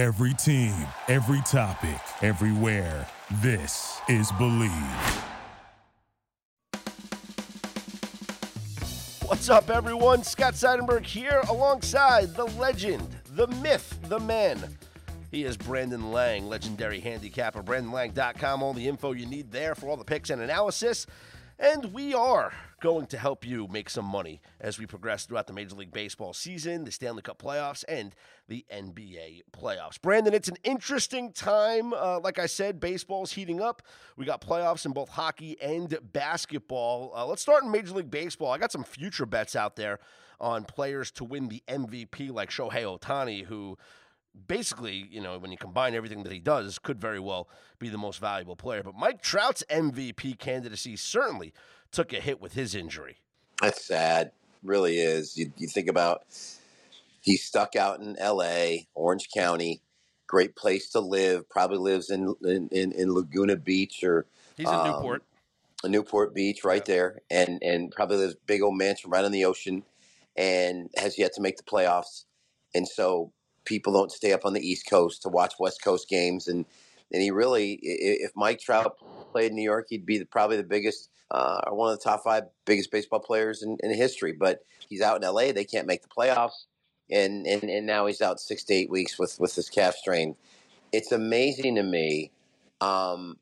Every team, every topic, everywhere. This is Bleav. What's up, everyone? Scott Seidenberg here alongside the legend, the myth, the man. He is Brandon Lang, legendary handicapper. BrandonLang.com. All the info you need there for all the picks and analysis. And we are going to help you make some money as we progress throughout the Major League Baseball season, the Stanley Cup playoffs, and the NBA playoffs. Brandon, it's an interesting time. Uh, like I said, baseball's heating up. We got playoffs in both hockey and basketball. Uh, let's start in Major League Baseball. I got some future bets out there on players to win the MVP, like Shohei Ohtani, who basically, you know, when you combine everything that he does, could very well be the most valuable player. But Mike Trout's MVP candidacy certainly took a hit with his injury. That's sad, really is. You, you think about he's stuck out in L.A., Orange County, great place to live. Probably lives in in, in Laguna Beach or he's in um, Newport. Newport Beach, right yeah. there, and and probably lives big old mansion right on the ocean, and has yet to make the playoffs. And so people don't stay up on the East Coast to watch West Coast games. And and he really, if Mike Trout played in New York, he'd be the, probably the biggest, uh, one of the top five biggest baseball players in, in history. But he's out in L.A. They can't make the playoffs, and and and now he's out six to eight weeks with with this calf strain. It's amazing to me um,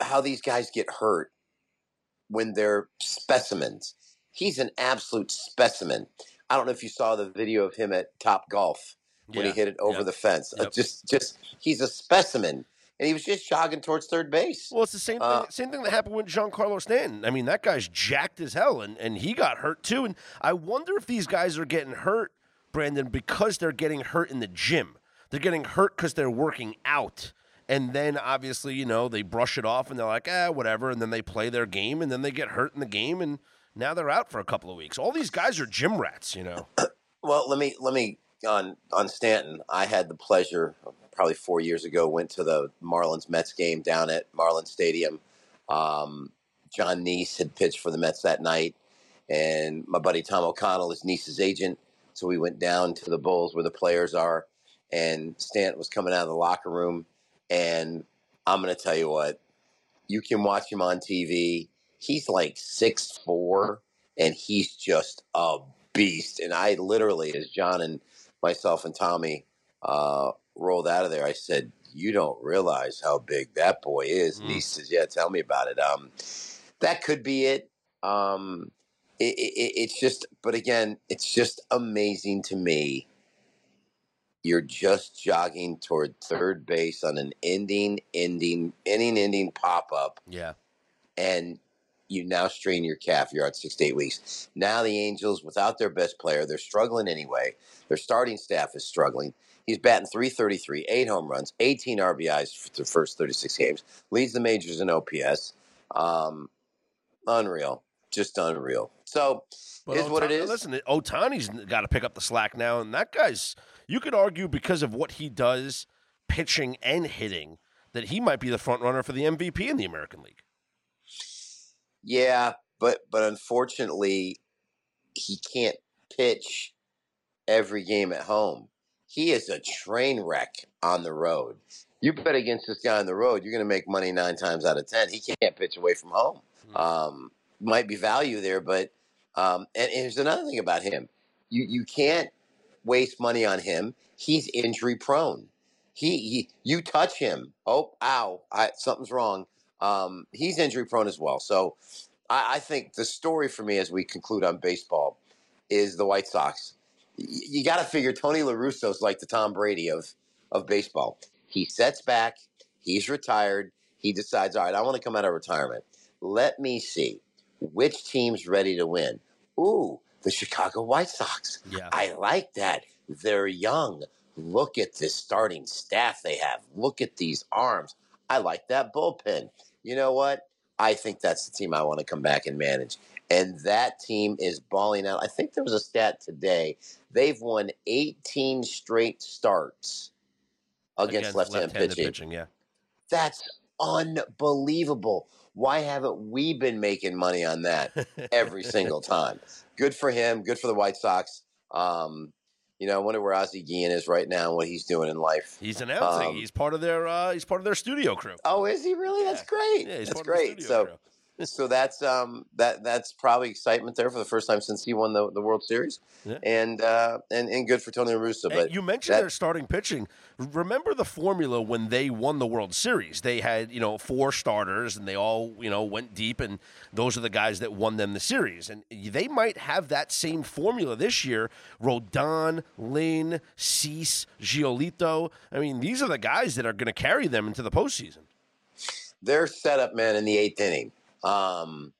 how these guys get hurt when they're specimens. He's an absolute specimen. I don't know if you saw the video of him at Top Golf when yeah. he hit it over yep. the fence. Uh, yep. Uh, just, just he's a specimen, and he was just jogging towards third base. Well, it's the same thing. Uh, same thing that happened with Giancarlo Stanton. I mean, that guy's jacked as hell, and and he got hurt too. And I wonder if these guys are getting hurt, Brandon, because they're getting hurt in the gym. They're getting hurt because they're working out. And then obviously, you know, they brush it off and they're like, ah, whatever. And then they play their game and then they get hurt in the game and now they're out for a couple of weeks. All these guys are gym rats, you know. well, let me let me on on Stanton, I had the pleasure probably four years ago went to the Marlins Mets game down at Marlins Stadium. Um, Jon Niese had pitched for the Mets that night, and my buddy Tom O'Connell is Niese's agent. So we went down to the Bulls where the players are, and Stanton was coming out of the locker room. And I'm going to tell you what, you can watch him on TV. He's like six four, and he's just a beast. And I literally, as John and myself and Tommy uh, rolled out of there, I said, "You don't realize how big that boy is." Mm. And he mm. says, "Yeah, tell me about it." Um, that could be it. Um, it, it. It's just, but again, it's just amazing to me. You're just jogging toward third base on an ending, ending, inning, ending pop up. Yeah, and you now strain your calf. You're out six to eight weeks. Now the Angels, without their best player, they're struggling anyway. Their starting staff is struggling. He's batting 333, eight home runs, 18 RBIs for the first 36 games, leads the majors in OPS. Um, unreal. Just unreal. So, but is Ohtani, what it is. Listen, Ohtani's got to pick up the slack now, and that guy's, you could argue because of what he does, pitching and hitting, that he might be the front runner for the MVP in the American League. Yeah, but but unfortunately, he can't pitch every game at home. He is a train wreck on the road. You bet against this guy on the road, you're going to make money nine times out of ten. He can't pitch away from home. Mm-hmm. Um, might be value there, but um, and, and here's another thing about him: you you can't waste money on him. He's injury prone. He, he you touch him, oh, ow, I, something's wrong. Um, he's injury prone as well. So I, I think the story for me as we conclude on baseball is the White Sox you got to figure Tony La Russa's like the Tom Brady of of baseball. He sets back. He's retired. He decides, all right, I want to come out of retirement. Let me see which team's ready to win. Ooh, the Chicago White Sox. Yeah. I like that. They're young. Look at this starting staff they have. Look at these arms. I like that bullpen. You know what? I think that's the team I want to come back and manage and that team is balling out. I think there was a stat today. They've won 18 straight starts against, against left-hand pitching. pitching. Yeah, that's unbelievable. Why haven't we been making money on that every single time? Good for him. Good for the White Sox. Um, You know, I wonder where Ozzie Guillen is right now and what he's doing in life. He's announcing. Um, he's part of their. Uh, he's part of their studio crew. Oh, is he really? That's great. Yeah, he's That's part of the great. So, crew. So that's um that that's probably excitement there for the first time since he won the, the World Series, Yeah. and uh and and good for Tony La Russa. And But you mentioned that- their starting pitching. Remember the formula when they won the World Series? They had you know four starters, and they all you know went deep, and those are the guys that won them the series. And they might have that same formula this year. Rodon, Lynn, Cease, Giolito. I mean, these are the guys that are going to carry them into the postseason. their setup, man, in the eighth inning. Um,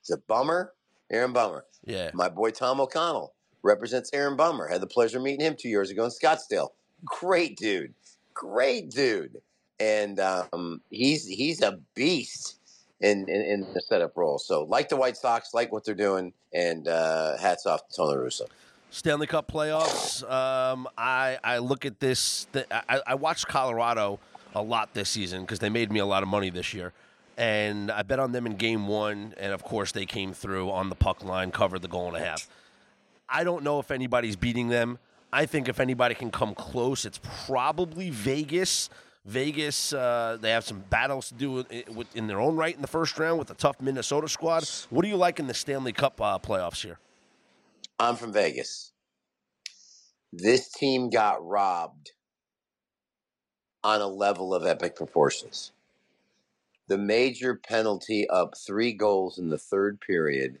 it's a bummer, Aaron Bummer. Yeah. My boy Tom O'Connell represents Aaron Bummer. Had the pleasure of meeting him two years ago in Scottsdale. Great dude, great dude, and um, he's he's a beast in, in in the setup role. So like the White Sox, like what they're doing, and uh, hats off to Tony La Russa. Stanley Cup playoffs. Um, I I look at this. The, I, I watched Colorado a lot this season because they made me a lot of money this year, and I bet on them in Game One, and of course they came through on the puck line, covered the goal and a half. I don't know if anybody's beating them. I think if anybody can come close, it's probably Vegas. Vegas, uh, they have some battles to do with, with, in their own right in the first round with a tough Minnesota squad. What do you like in the Stanley Cup uh, playoffs here? I'm from Vegas. This team got robbed on a level of epic proportions. The major penalty up three goals in the third period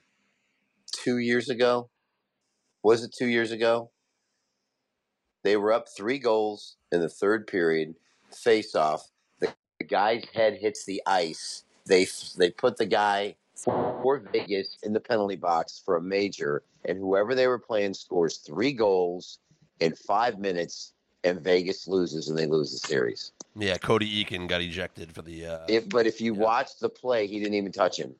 two years ago. Was it two years ago? They were up three goals in the third period. Face off. The, the guy's head hits the ice. They they put the guy for Vegas in the penalty box for a major, and whoever they were playing scores three goals in five minutes, and Vegas loses, and they lose the series. Yeah, Cody Eakin got ejected for the. Uh, If but if you Yeah. watch the play, he didn't even touch him,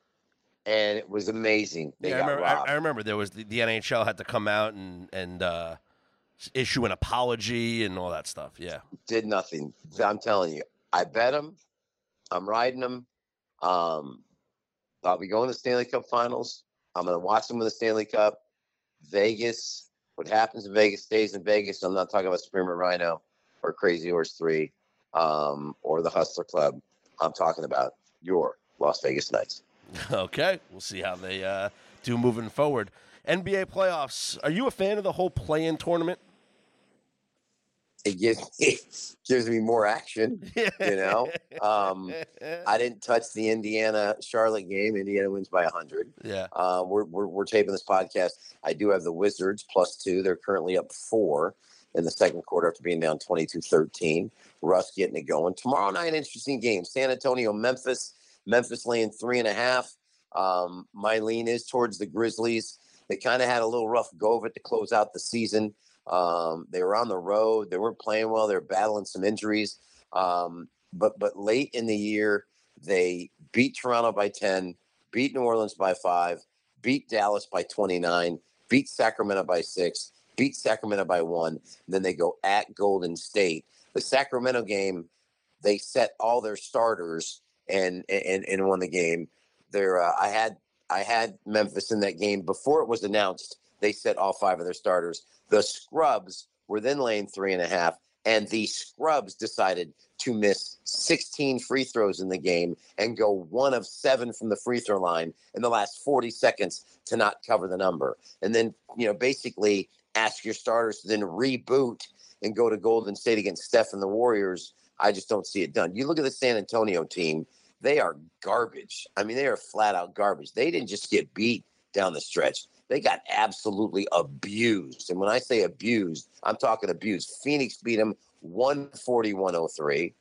and it was amazing. They yeah, I got remember, I. I remember there was the, the NHL had to come out and and uh, issue an apology and all that stuff. Yeah, Did nothing. I'm telling you, I bet him. I'm riding him. Um, I'll be going to the Stanley Cup Finals. I'm going to watch them in the Stanley Cup. Vegas. What happens in Vegas stays in Vegas. I'm not talking about Spearmint Rhino or Crazy Horse Three um, or the Hustler Club. I'm talking about your Las Vegas Knights. okay, we'll see how they uh, do moving forward. NBA playoffs. Are you a fan of the whole play-in tournament? It gives me, gives me more action. You know, um, I didn't touch the Indiana Charlotte game. Indiana wins by 100. yeah, Uh, we're, we're, we're taping this podcast. I do have the Wizards plus two. They're currently up four in the second quarter after being down 22 13. Russ getting it going. Tomorrow night, interesting game. San Antonio, Memphis. Memphis laying three and a half. Um, my lean is towards the Grizzlies. They kind of had a little rough go of it to close out the season. Um, they were on the road. They weren't playing well. They were battling some injuries. Um, but but late in the year, they beat Toronto by 10, beat New Orleans by five, beat Dallas by 29, beat Sacramento by six, beat Sacramento by one. Then they go at Golden State. The Sacramento game, they set all their starters and and, and won the game. There, uh, I had I had Memphis in that game before it was announced. They set all five of their starters. The scrubs were then laying three and a half, and the scrubs decided to miss 16 free throws in the game and go one of seven from the free throw line in the last 40 seconds to not cover the number. And then, you know, basically ask your starters to then reboot and go to Golden State against Steph and the Warriors. I just don't see it done. You look at the San Antonio team, they are garbage. I mean, they are flat out garbage. They didn't just get beat down the stretch. They got absolutely abused. And when I say abused, I'm talking abused. Phoenix beat them 140 103.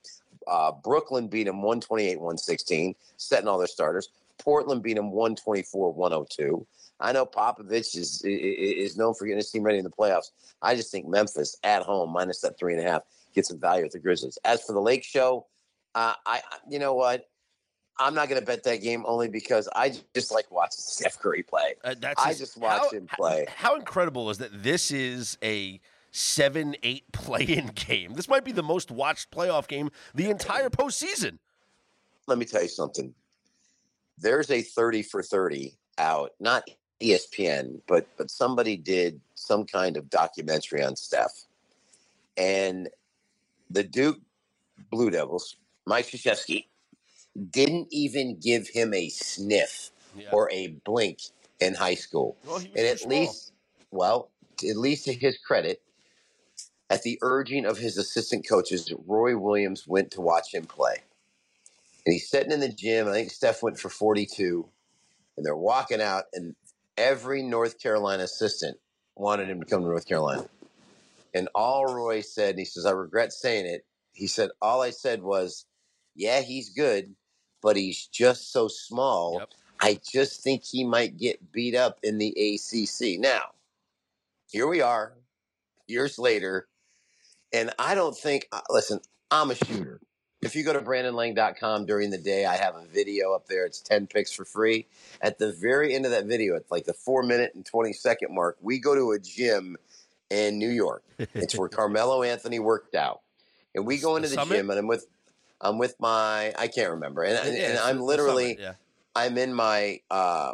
Uh, Brooklyn beat them 128 116, setting all their starters. Portland beat them 124 102. I know Popovich is, is known for getting his team ready in the playoffs. I just think Memphis at home minus that three and a half gets some value with the Grizzlies. As for the Lake Show, uh, I you know what, I'm not going to bet that game only because I just like watching Steph Curry play. Uh, that's I his- just watched how- him play. How incredible is that? This is a seven-eight play-in game. This might be the most watched playoff game the entire postseason. Let me tell you something. There's a 30 for 30 out, not ESPN, but but somebody did some kind of documentary on Steph. And the Duke Blue Devils, Mike Krzyzewski, didn't even give him a sniff Yeah. or a blink in high school. Well, And at small. least, well, at least to his credit, at the urging of his assistant coaches, Roy Williams went to watch him play. And he's sitting in the gym. I think Steph went for 42, and they're walking out, and every North Carolina assistant wanted him to come to North Carolina. And all Roy said, and he says, I regret saying it. He said, All I said was, Yeah, he's good, but he's just so small. Yep. I just think he might get beat up in the ACC. Now, here we are, years later, and I don't think, uh, listen, I'm a shooter. If you go to brandonlang.com during the day, I have a video up there. It's 10 picks for free. At the very end of that video, it's like the four minute and 20 second mark, we go to a gym in New York. It's where Carmelo Anthony worked out. And we go into the Summit? gym, and I'm with. I'm with my I can't remember, and, and, Yeah, and I'm literally summit, yeah. I'm in my uh,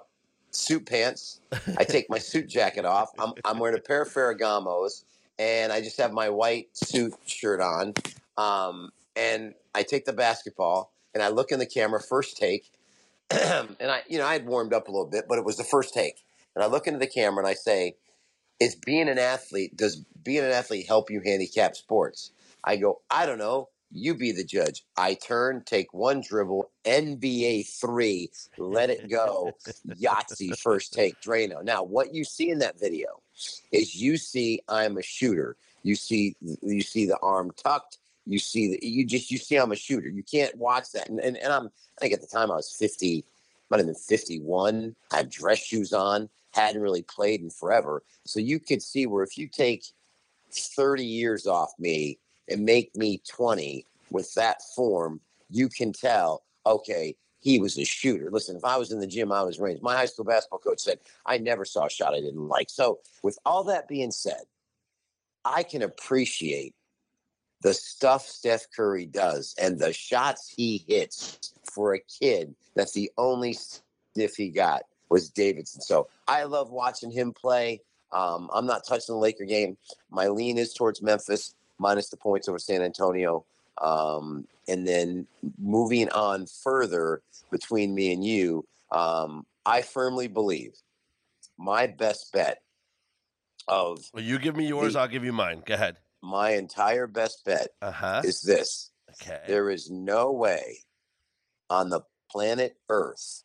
suit pants. I take my suit jacket off. I'm, I'm wearing a pair of Ferragamos, and I just have my white suit shirt on. Um, and I take the basketball, and I look in the camera, first take, and I, you know, I had warmed up a little bit, but it was the first take. And I look into the camera and I say, "Is being an athlete does being an athlete help you handicap sports?" I go, "I don't know." You be the judge. I turn, take one dribble, NBA three, let it go. Yahtzee first take, Drano. Now, what you see in that video is you see I'm a shooter. You see you see the arm tucked. You see the you just you see I'm a shooter. You can't watch that. And and, and I'm I think at the time I was 50, might have been 51. I had dress shoes on, hadn't really played in forever. So you could see where if you take 30 years off me and make me 20 with that form, you can tell, okay, he was a shooter. Listen, if I was in the gym, I was range. My high school basketball coach said, I never saw a shot I didn't like. So, with all that being said, I can appreciate the stuff Steph Curry does and the shots he hits for a kid that's the only stiff he got was Davidson. So I love watching him play. Um, I'm not touching the Laker game. My lean is towards Memphis, minus the points over San Antonio. Um, and then moving on further between me and you, um, I firmly believe my best bet of Well, you give me yours, The- I'll give you mine. Go ahead. My entire best bet Uh huh. is this. Okay. There is no way on the planet Earth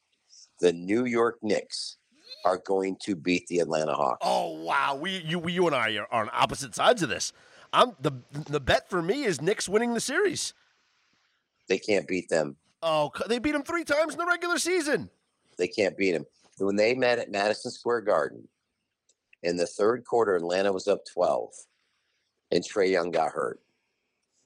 the New York Knicks are going to beat the Atlanta Hawks. Oh wow, we you we, you and I are on opposite sides of this. I'm the the bet for me is Knicks winning the series. They can't beat them. Oh, they beat them three times in the regular season. They can't beat them. When they met at Madison Square Garden in the third quarter, Atlanta was up 12, and Trae Young got hurt.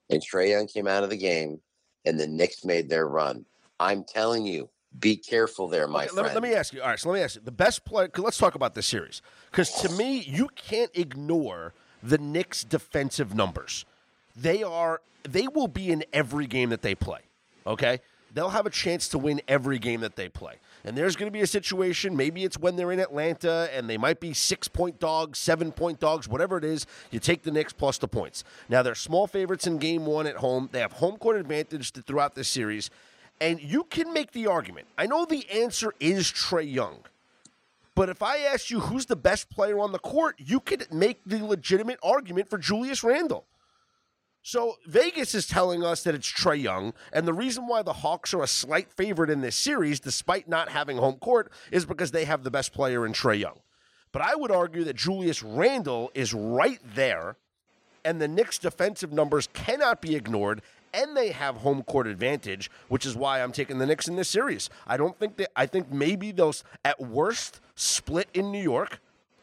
And Trae Young came out of the game, and the Knicks made their run. I'm telling you, be careful there, my Okay, let, friend. me, let me ask you. All right, so let me ask you. The best player. 'cause Let's talk about this series because to me, you can't ignore the Knicks' defensive numbers. They are. They will be in every game that they play. Okay, they'll have a chance to win every game that they play. And there's going to be a situation. Maybe it's when they're in Atlanta and they might be six point dogs, seven point dogs, whatever it is. You take the Knicks plus the points. Now they're small favorites in game one at home. They have home court advantage throughout this series. And you can make the argument. I know the answer is Trae Young. But if I ask you who's the best player on the court, you could make the legitimate argument for Julius Randle. So Vegas is telling us that it's Trae Young, and the reason why the Hawks are a slight favorite in this series, despite not having home court, is because they have the best player in Trae Young. But I would argue that Julius Randle is right there, and the Knicks' defensive numbers cannot be ignored, and they have home court advantage, which is why I'm taking the Knicks in this series. I don't think that I think maybe they'll at worst split in New York.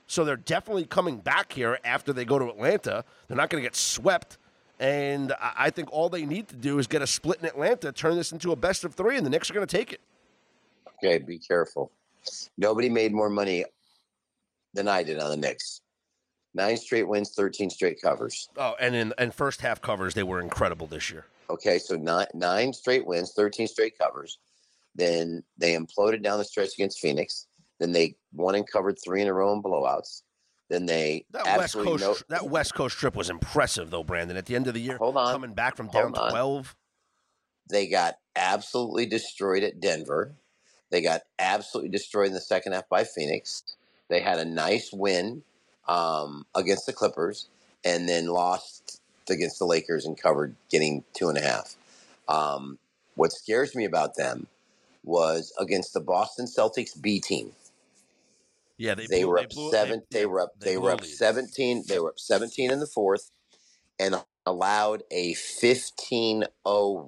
So they're definitely coming back here after they go to Atlanta. They're not going to get swept. And I think all they need to do is get a split in Atlanta, turn this into a best of three, and the Knicks are going to take it. Okay, be careful. Nobody made more money than I did on the Knicks. Nine straight wins, 13 straight covers. Oh, and in and first half covers, they were incredible this year. Okay, so nine, nine straight wins, 13 straight covers. Then they imploded down the stretch against Phoenix. Then they won and covered three in a row in blowouts. Then they That West Coast know. that West Coast trip was impressive though, Brandon. At the end of the year, Hold on. coming back from down twelve. They got absolutely destroyed at Denver. They got absolutely destroyed in the second half by Phoenix. They had a nice win um, against the Clippers, and then lost against the Lakers and covered, getting two and a half. Um, what scares me about them was against the Boston Celtics B team. Yeah, they, They blew, were they up blew, seven. They, They were up. they They were up seventeen. They were up seventeen in the fourth, and allowed a 15-0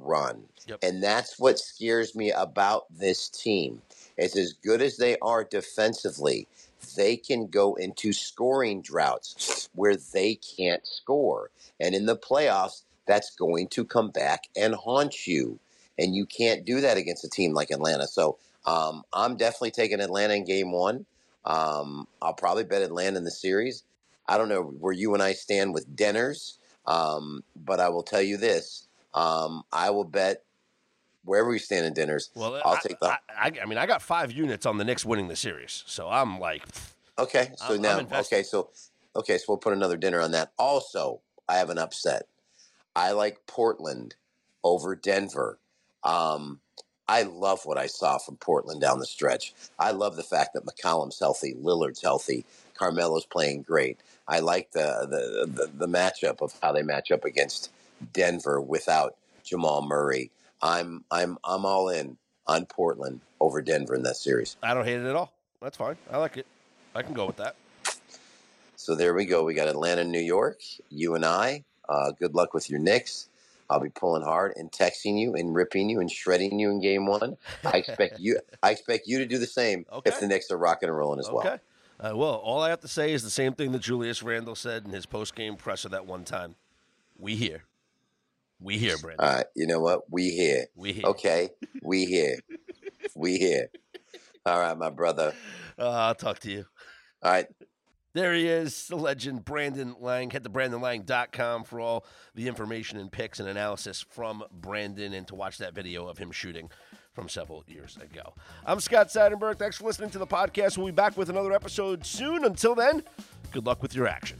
run. Yep. And that's what scares me about this team. Is as good as they are defensively, they can go into scoring droughts where they can't score. And in the playoffs, that's going to come back and haunt you. And you can't do that against a team like Atlanta. So um, I'm definitely taking Atlanta in game one. Um, I'll probably bet Atlanta in the series. I don't know where you and I stand with Denners, um, but I will tell you this: um, I will bet wherever we stand in Denners. Well, I'll I, take the. I, I, I mean, I got five units on the Knicks winning the series, so I'm like, okay, so I'm- I'm now, okay, so okay, so we'll put another dinner on that. Also, I have an upset. I like Portland over Denver. Um, I love what I saw from Portland down the stretch. I love the fact that McCollum's healthy, Lillard's healthy, Carmelo's playing great. I like the the, the the matchup of how they match up against Denver without Jamal Murray. I'm I'm I'm all in on Portland over Denver in that series. I don't hate it at all. That's fine. I like it. I can go with that. So there we go. We got Atlanta, New York. You and I. Uh, good luck with your Knicks. I'll be pulling hard and texting you and ripping you and shredding you in game one. I expect you. I expect you to do the same Okay. if the Knicks are rocking and rolling as well. Uh, well, all I have to say is the same thing that Julius Randle said in his post-game presser that one time. We here. We here, Brandon. All right. You know what? We here. we here. Okay. We here. we here. All right, my brother. Uh, I'll talk to you. All right. There he is, the legend Brandon Lang. Head to BrandonLang.com for all the information and picks and analysis from Brandon and to watch that video of him shooting from several years ago. I'm Scott Seidenberg. Thanks for listening to the podcast. We'll be back with another episode soon. Until then, good luck with your action.